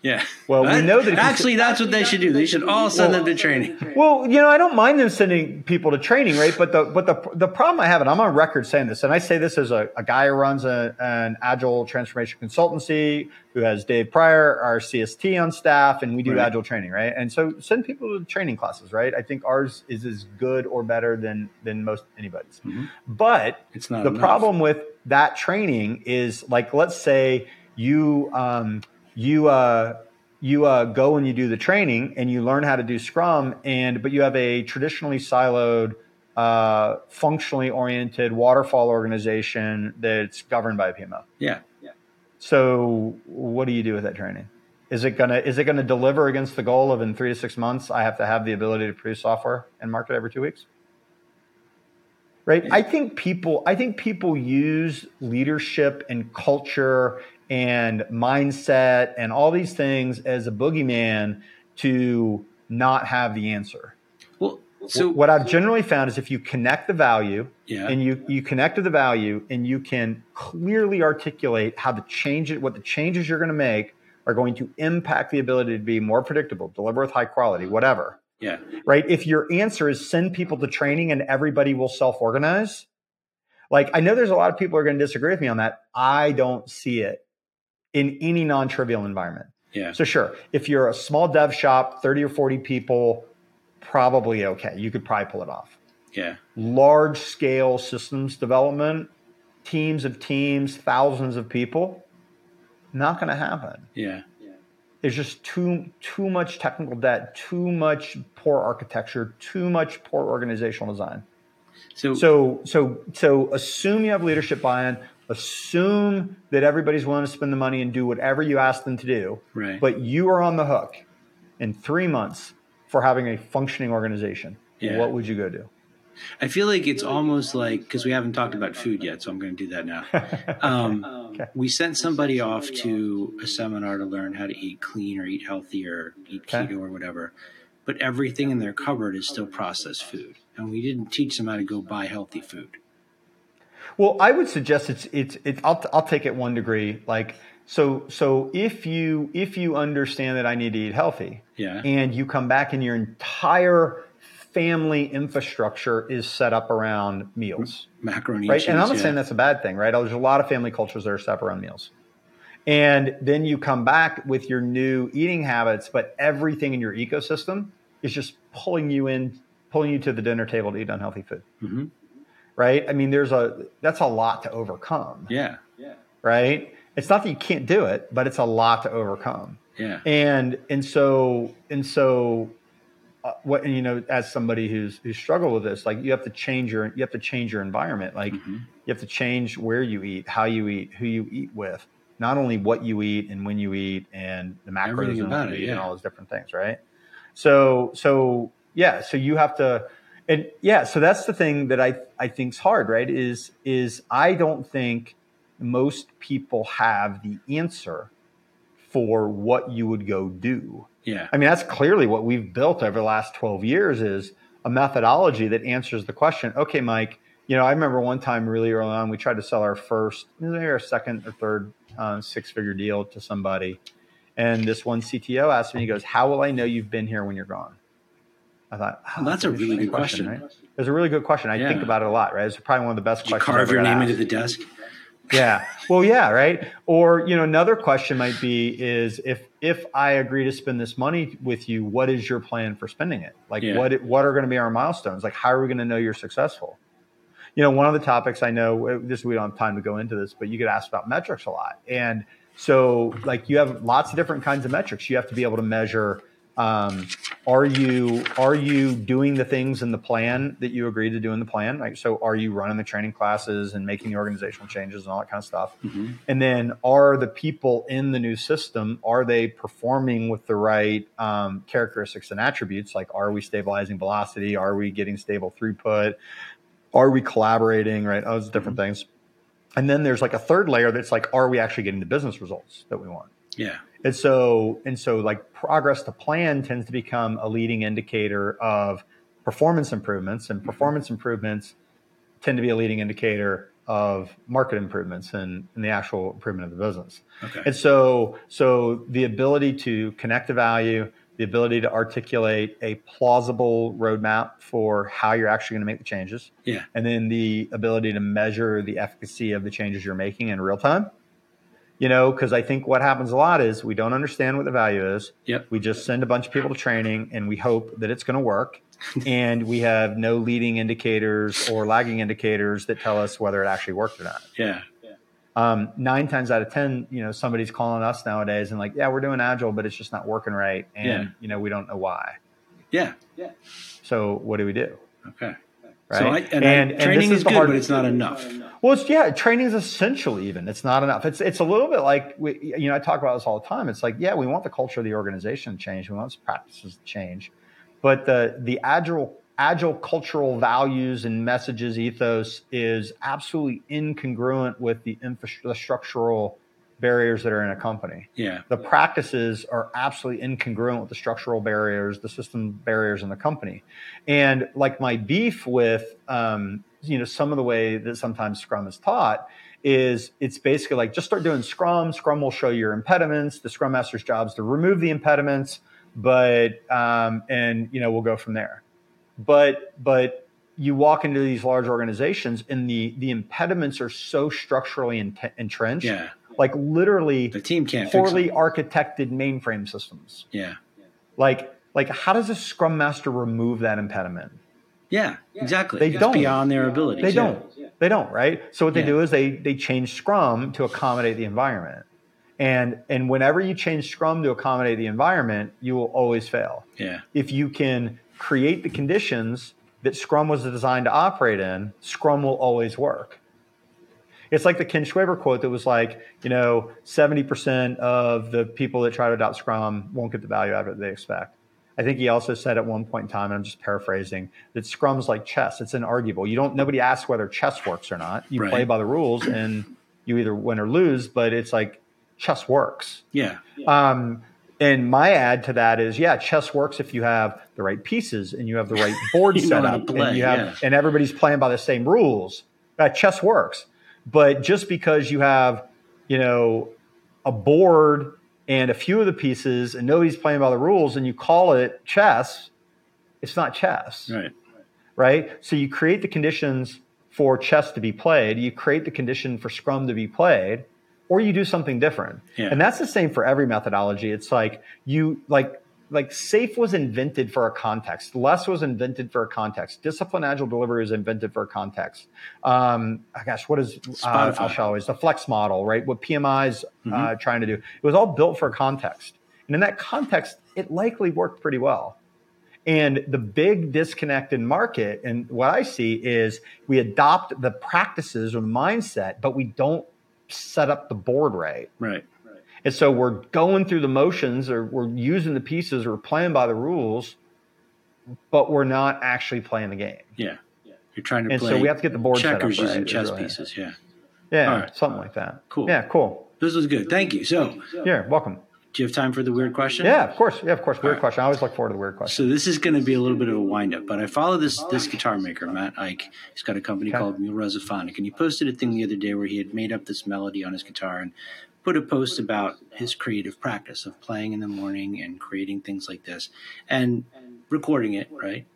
Yeah. Well, we know that actually that's what they should do. They should all send them to training. Well, you know, I don't mind them sending people to training, right? But the but the the problem I have, and I'm on record saying this, and I say this as a, a guy who runs a, an agile transformation consultancy, who has Dave Prior, our CST on staff, and we do Right. agile training, right? And so send people to training classes, right? I think ours is as good or better than than most anybody's. Mhm. But It's not the enough. problem with that training is like let's say you um, you uh, you uh, go and you do the training and you learn how to do scrum and but you have a traditionally siloed uh, functionally oriented waterfall organization that's governed by a pmo Yeah. so what do you do with that training? Is it gonna is it gonna deliver against the goal of in three to six months i have to have the ability to produce software and market every two weeks? Right? I think people i think people use leadership and culture and mindset and all these things as a boogeyman to not have the answer. Well, so what i've generally found is if you connect the value yeah. and you you connect to the value and you can clearly articulate how the changes what the changes you're going to make are going to impact the ability to be more predictable deliver with high quality whatever. Yeah. right? If your answer is send people to training and everybody will self-organize like i know there's a lot of people are going to disagree with me on that. I don't see it in any non-trivial environment Yeah. so sure if you're a small dev shop 30 or 40 people probably okay you could probably pull it off Yeah. large scale systems development, teams of teams, thousands of people, not going to happen. Yeah. There's just too too much technical debt, too much poor architecture, too much poor organizational design. So, So so so assume you have leadership buy-in, assume that everybody's willing to spend the money and do whatever you ask them to do, right. but you are on the hook in 3 months for having a functioning organization. Yeah. What would you go do? I feel like it's almost like because we haven't talked about food yet, so I'm going to do that now. Um, Okay. We sent somebody off to a seminar to learn how to eat clean or eat healthy or eat Okay. keto or whatever, but everything in their cupboard is still processed food, and we didn't teach them how to go buy healthy food. Well, I would suggest it's it's it, I'll I'll take it one degree. Like so so if you if you understand that I need to eat healthy, Yeah. and you come back and your entire family infrastructure is set up around meals, Macaroni right? cheese. and I'm not yeah. saying that's a bad thing, right? There's a lot of family cultures that are set up around meals. And then you come back with your new eating habits, but everything in your ecosystem is just pulling you in, pulling you to the dinner table to eat unhealthy food, Mhm. Right? I mean, there's a that's a lot to overcome Yeah. Yeah. right? It's not that you can't do it, but it's a lot to overcome. Yeah. And and so and so uh, what and you know as somebody who's who's struggled with this like you have to change your you have to change your environment like Mhm. you have to change where you eat how you eat who you eat with not only what you eat and when you eat and the macros and, it, you eat and all those different things right so so yeah so you have to and yeah so that's the thing that i i think's hard right is is i don't think most people have the answer for what you would go do Yeah. I mean, that's clearly what we've built over the last 12 years is a methodology that answers the question, okay, Mike, you know, I remember one time really early on, we tried to sell our first, maybe our second or third uh, six figure deal to somebody. And this one CTO asked me, he goes, how will I know you've been here when you're gone? I thought, oh, Well, that's a really good question. right? It's a really good question. I think about it a lot, right? It's probably one of the best Did you questions. carve I've your name asked. into the desk? Yeah. Well, yeah, right. Or you know, another question might be is if if I agree to spend this money with you, what is your plan for spending it? Like, Yeah. what what are going to be our milestones? Like, how are we going to know you're successful? You know, one of the topics I know this we don't have time to go into this, but you get asked about metrics a lot, and so like you have lots of different kinds of metrics. You have to be able to measure. Um, are you are you doing the things in the plan that you agreed to do in the plan? Like, so are you running the training classes and making the organizational changes and all that kind of stuff? Mhm. And then are the people in the new system are they performing with the right um, characteristics and attributes? Like, are we stabilizing velocity? Are we getting stable throughput? Are we collaborating? Right, those different things. And then there's like a third layer that's like, are we actually getting the business results that we want? Yeah. And so, and so like progress to plan tends to become a leading indicator of performance improvements and performance improvements tend to be a leading indicator of market improvements and, and the actual improvement of the business. Okay. And so, so the ability to connect the value, the ability to articulate a plausible roadmap for how you're actually going to make the changes, Yeah. and then the ability to measure the efficacy of the changes you're making in real time. You know, because I think what happens a lot is we don't understand what the value is. Yep. We just send a bunch of people to training and we hope that it's going to work. and we have no leading indicators or lagging indicators that tell us whether it actually worked or not. Yeah. Um, nine times out of 10, you know, somebody's calling us nowadays and like, yeah, we're doing agile, but it's just not working right. And, Yeah. you know, we don't know why. Yeah. Yeah. So what do we do? Okay. Right. So I, and, I, training this is the good, hard- but it's not enough. Well, it's yeah, training is essential. Even it's not enough. It's it's a little bit like we, you know I talk about this all the time. It's like yeah, we want the culture of the organization to change. We want its practices to change, but the the agile agile cultural values and messages ethos is absolutely incongruent with the infrastructural structural barriers that are in a company. Yeah. The practices are absolutely incongruent with the structural barriers, the system barriers in the company. And like my beef with, um, you know, some of the way that sometimes Scrum is taught is it's basically like just start doing Scrum. Scrum will show your impediments. The Scrum Master's job is to remove the impediments, but um, and you know we'll go from there. But but you walk into these large organizations and the the impediments are so structurally ent- entrenched Yeah. Like literally The team can't poorly architected mainframe systems. Yeah. Like like how does a scrum master remove that impediment? Yeah. Exactly. They it's don't. beyond their ability. They yeah. don't. They don't, right? So what they Yeah. do is they they change scrum to accommodate the environment. And and whenever you change scrum to accommodate the environment, you will always fail. Yeah. If you can create the conditions that scrum was designed to operate in, scrum will always work. It's like the Ken Schwaber quote that was like, you know, 70% of the people that try to adopt Scrum won't get the value out of it they expect. I think he also said at one point in time, and I'm just paraphrasing, that Scrum's like chess. It's inarguable. You don't nobody asks whether chess works or not. You Right. play by the rules and you either win or lose, but it's like chess works. Yeah. Um, and my add to that is, yeah, chess works if you have the right pieces and you have the right board set up, and you have, yeah. and everybody's playing by the same rules. Uh, chess works, but just because you have, you know, a board and a few of the pieces, and nobody's playing by the rules, and you call it chess, it's not chess Right. right? So you create the conditions for chess to be played, you create the condition for Scrum to be played, or you do something different. Yeah. And that's the same for every methodology. It's like you like like SAFe was invented for a context. LeSS was invented for a context. Discipline agile delivery was invented for a context. Um, I gosh, what is uh, Shalloway's the flex model, right? What PMI's uh, Mm-hmm. trying to do. It was all built for a context, and in that context, it likely worked pretty well. And the big disconnect in market, and what I see is we adopt the practices or mindset, but we don't set up the board right. Right. And so we're going through the motions or we're using the pieces or playing by the rules, but we're not actually playing the game. Yeah. You're trying to and play so we have to get the board checkers set up right, using chess really. pieces. Yeah. Yeah, right. something like that. Cool. Yeah, cool. This was good. Thank you. So, Yeah, welcome. do you have time for the weird question? Yeah, of course. Yeah, of course. Weird right. question. I always look forward to the weird question. So this is going to be a little bit of a wind up, but I follow this this guitar maker, Matt Eich. He's got a company Okay. called Mule Resophonic, and he posted a thing the other day where he had made up this melody on his guitar and put a post about his creative practice of playing in the morning and creating things like this and recording it, right?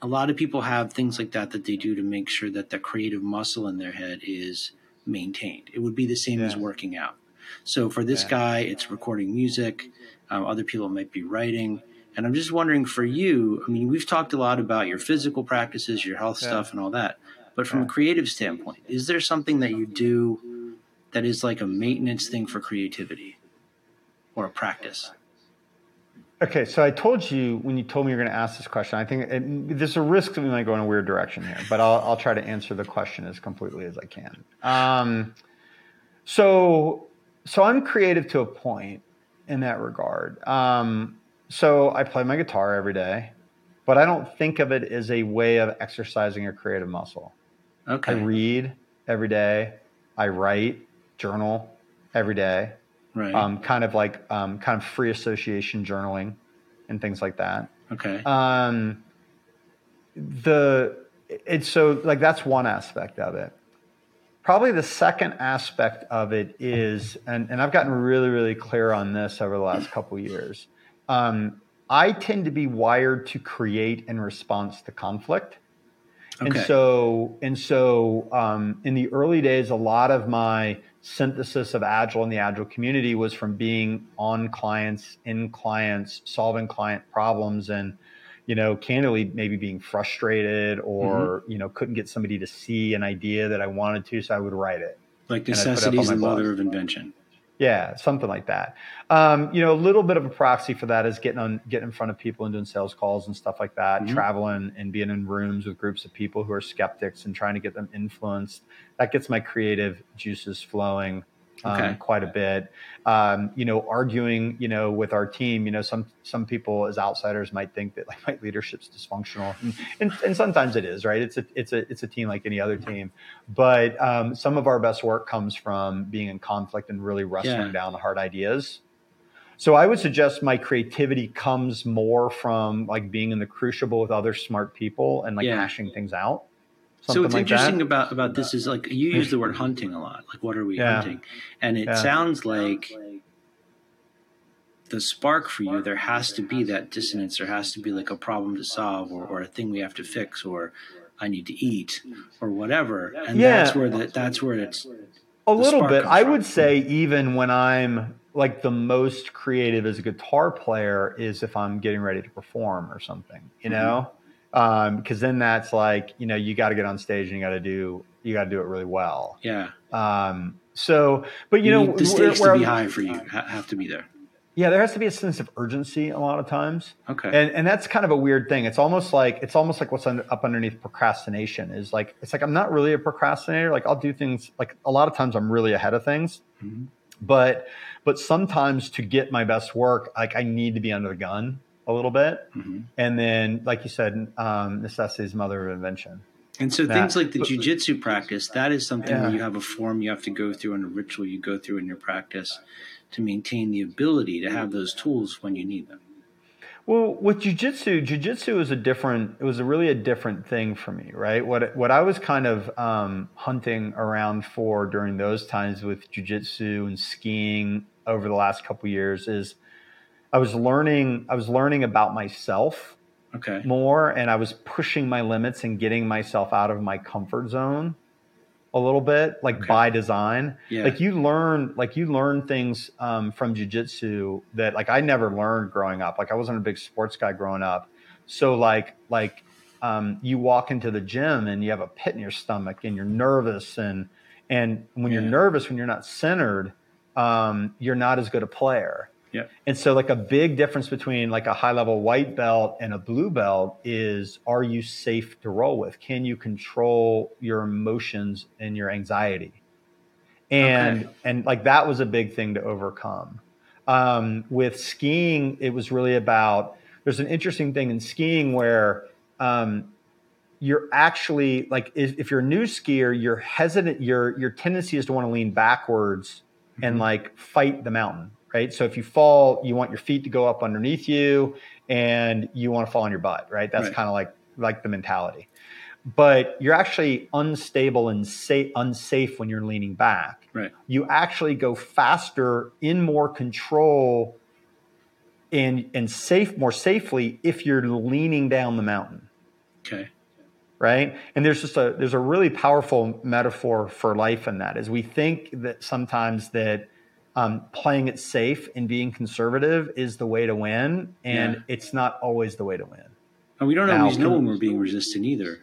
A lot of people have things like that that they do to make sure that the creative muscle in their head is maintained. It would be the same as working out. So for this Yeah. guy, it's recording music. Um, other people might be writing. And I'm just wondering for you, I mean, we've talked a lot about your physical practices, your health Yeah. stuff, and all that. But from Yeah. a creative standpoint, is there something that you do that is like a maintenance thing for creativity or a practice? Okay, so I told you when you told me you were going to ask this question. I think it, there's a risk that we might go in a weird direction here, but I'll, I'll try to answer the question as completely as I can. Um, so, so I'm creative to a point in that regard. Um, so I play my guitar every day, but I don't think of it as a way of exercising a creative muscle. Okay. I read every day. I write, journal every day. right. Um, kind of like um, kind of free association journaling and things like that. okay. Um, the it's so like that's one aspect of it. Probably the second aspect of it is, and, and I've gotten really, really clear on this over the last couple of years. Um, I tend to be wired to create in response to conflict. And so, and so, um, in the early days, a lot of my synthesis of agile and the agile community was from being on clients, in clients, solving client problems, and you know, candidly, maybe being frustrated or Mm-hmm. you know, couldn't get somebody to see an idea that I wanted to, so I would write it. like and I put it up necessity is the mother blog. of invention. Yeah, something like that. Um, you know, a little bit of a proxy for that is getting on, getting in front of people and doing sales calls and stuff like that. Mhm. Traveling and being in rooms with groups of people who are skeptics and trying to get them influenced. That gets my creative juices flowing um, Okay. quite a bit. Um, you know, arguing, you know, with our team. You know, some some people as outsiders might think that like my leadership's dysfunctional, and, and, and sometimes it is. Right? It's a it's a it's a team like any other team. But um, some of our best work comes from being in conflict and really wrestling Yeah. down the hard ideas. So I would suggest my creativity comes more from like being in the crucible with other smart people and like Yeah. hashing things out. So what's like interesting that. about about this is like you use the word hunting a lot. Like, what are we Yeah. hunting? And it Yeah. sounds like the spark for you. There has to be that dissonance. There has to be like a problem to solve, or, or a thing we have to fix, or I need to eat, or whatever. And Yeah. that's where the, that's where it's A little bit. I from. would say even when I'm like the most creative as a guitar player is if I'm getting ready to perform or something, you Mm-hmm. know? Um, because then that's like, you know, you got to get on stage and you got to do, you got to do it really well. yeah. Um, so, but you, You know, the where- stakes where to be high for you. Have to be there. yeah, there has to be a sense of urgency a lot of times. Okay. And, and that's kind of a weird thing. It's almost like it's almost like what's under, up underneath procrastination is like it's like I'm not really a procrastinator. Like I'll do things like a lot of times I'm really ahead of things, Mhm. but but sometimes to get my best work, like I need to be under the gun a little bit. Mhm. And then, like you said, um, necessity is mother of invention. And so That- things like the jujitsu practice, that is something Yeah. where you have a form you have to go through and a ritual you go through in your practice to maintain the ability to have those tools when you need them. Well, with jujitsu, jujitsu was a different. It was a really a different thing for me, right? What what I was kind of um, hunting around for during those times with jujitsu and skiing over the last couple years is, I was learning. I was learning about myself Okay. more, and I was pushing my limits and getting myself out of my comfort zone a little bit, like Okay. by design Yeah. like you learn like you learn things um, from jujitsu that like I never learned growing up. Like I wasn't a big sports guy growing up, so like like um, you walk into the gym and you have a pit in your stomach and you're nervous and and when Yeah. you're nervous when you're not centered, um, you're not as good a player. Yeah. And so like a big difference between like a high level white belt and a blue belt is are you safe to roll with? Can you control your emotions and your anxiety? And okay. and like that was a big thing to overcome. Um, with skiing, it was really about there's an interesting thing in skiing where um, you're actually like if, if, you're a new skier, you're hesitant. Your your tendency is to want to lean backwards mm-hmm. and like fight the mountain, right? So if you fall, you want your feet to go up underneath you, and you want to fall on your butt, right? That's right. kind of like like the mentality. But you're actually unstable and safe, unsafe when you're leaning back. Right. You actually go faster, in more control, and and safe more safely if you're leaning down the mountain. Okay right and there's just a there's a really powerful metaphor for life in that is we think that sometimes that um, playing it safe and being conservative is the way to win and yeah. it's not always the way to win and we don't now, always know when we're being resistant either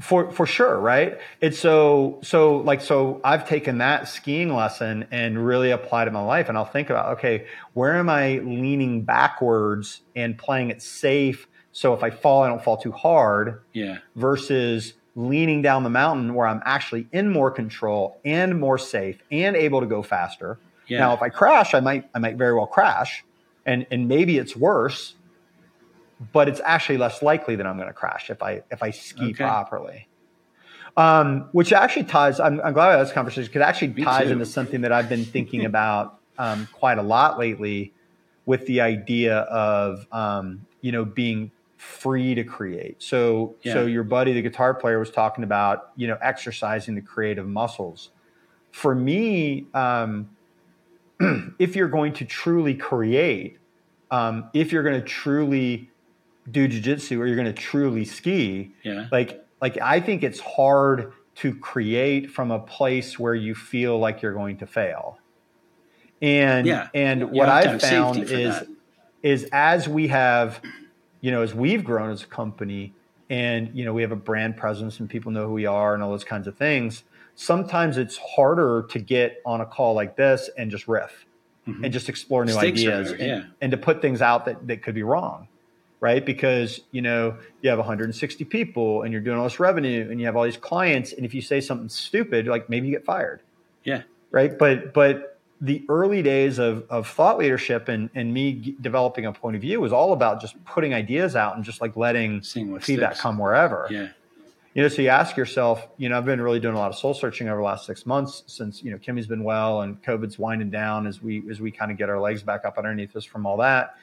for for sure right it's so so like so i've taken that skiing lesson and really applied it in my life and i'll think about okay where am i leaning backwards and playing it safe so if I fall, I don't fall too hard. Yeah. Versus leaning down the mountain where I'm actually in more control and more safe and able to go faster. Yeah. Now, if I crash, I might I might very well crash, and and maybe it's worse, but it's actually less likely that I'm going to crash if I if I ski okay. properly. Um, which actually ties. I'm, I'm glad we had this conversation because actually Me ties too. into something that I've been thinking about um, quite a lot lately, with the idea of um, you know being free to create. So yeah. so your buddy the guitar player was talking about, you know, exercising the creative muscles. For me, um, if you're going to truly create, um, if you're going to truly do jujitsu or you're going to truly ski, yeah. like like I think it's hard to create from a place where you feel like you're going to fail. And yeah. and what I've found is that. is as we have you know, as we've grown as a company and, you know, we have a brand presence and people know who we are and all those kinds of things, sometimes it's harder to get on a call like this and just riff mm-hmm. and just explore new Stakes ideas yeah. and, and to put things out that, that could be wrong right? Because you know you have 160 people and you're doing all this revenue and you have all these clients, and if you say something stupid, like maybe you get fired. Yeah. Right. But but the early days of, of thought leadership and, and me developing a point of view was all about just putting ideas out and just like letting feedback sticks. come wherever. Yeah. You know, so you ask yourself, you know, I've been really doing a lot of soul searching over the last six months since, you know, Kimmy's been well and COVID's winding down as we as we kind of get our legs back up underneath us from all that.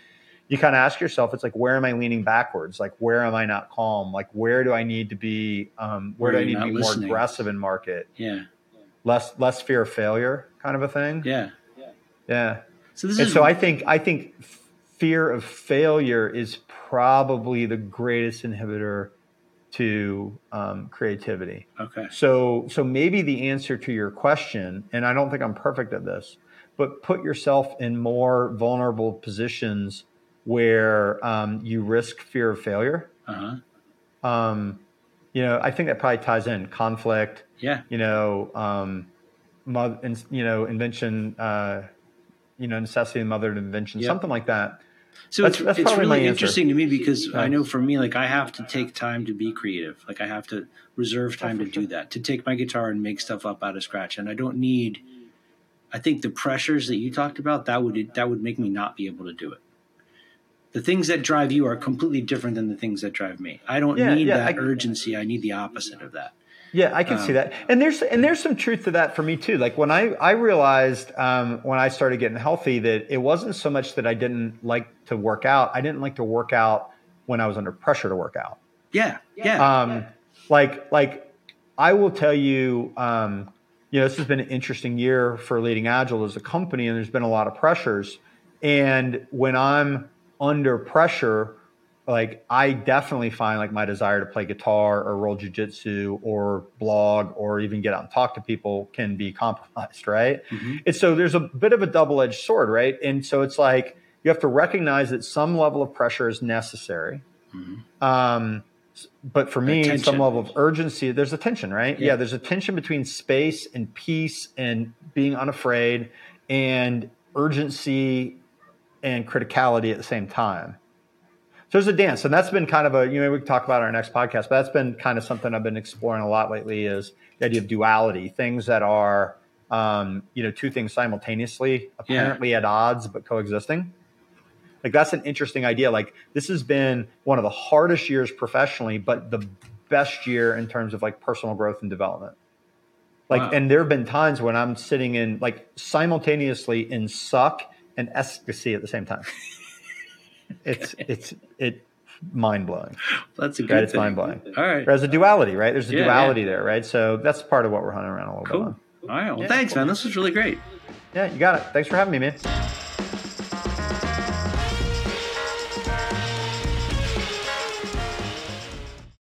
You kind of ask yourself, it's like, where am I leaning backwards? Like, where am I not calm? Like, where do I need to be? Um, where, where do I need to be listening? more aggressive in market? Yeah. Less less fear of failure kind of a thing. Yeah. Yeah. So this and is so I think I think fear of failure is probably the greatest inhibitor to um, creativity. Okay. So so maybe the answer to your question, and I don't think I'm perfect at this, but put yourself in more vulnerable positions where um, you risk fear of failure. Uh-huh. Um, you know, I think that probably ties in conflict. Yeah. You know, um, you know, invention. Uh, you know, necessity and mother invention, something like that. So that's, it's, that's it's really interesting to me because yeah. I know for me, like I have to take time to be creative. Like I have to reserve time oh, to sure. do that, to take my guitar and make stuff up out of scratch. And I don't need. I think the pressures that you talked about that would that would make me not be able to do it. The things that drive you are completely different than the things that drive me. I don't yeah, need yeah, that I, urgency. I need the opposite of that. Yeah, I can um, see that, and there's and there's some truth to that for me too. Like when I I realized um, when I started getting healthy that it wasn't so much that I didn't like to work out. I didn't like to work out when I was under pressure to work out. Yeah, yeah. Um, yeah. like like I will tell you, um, you know, this has been an interesting year for LeadingAgile as a company, and there's been a lot of pressures. And when I'm under pressure, like I definitely find like my desire to play guitar or roll jujitsu or blog or even get out and talk to people can be compromised, right? Mm-hmm. And so there's a bit of a double edged sword, right? And so it's like you have to recognize that some level of pressure is necessary. Mm-hmm. Um, but for me, some level of urgency, there's a tension, right? Yeah. yeah, there's a tension between space and peace and being unafraid and urgency and criticality at the same time. So there's a dance, and that's been kind of a you know we can talk about our next podcast, but that's been kind of something I've been exploring a lot lately is the idea of duality, things that are um, you know two things simultaneously, apparently yeah. at odds but coexisting. Like that's an interesting idea. Like this has been one of the hardest years professionally, but the best year in terms of like personal growth and development. Like, wow. and there have been times when I'm sitting in like simultaneously in suck and ecstasy at the same time. it's it's it mind blowing. That's a good. Right? It's mind blowing. All right. There's a duality, right? There's a yeah, duality yeah. there, right? So that's part of what we're hunting around a little cool. bit. Cool. All right. Well, yeah, thanks, cool. man. This was really great. Yeah, you got it. Thanks for having me, man.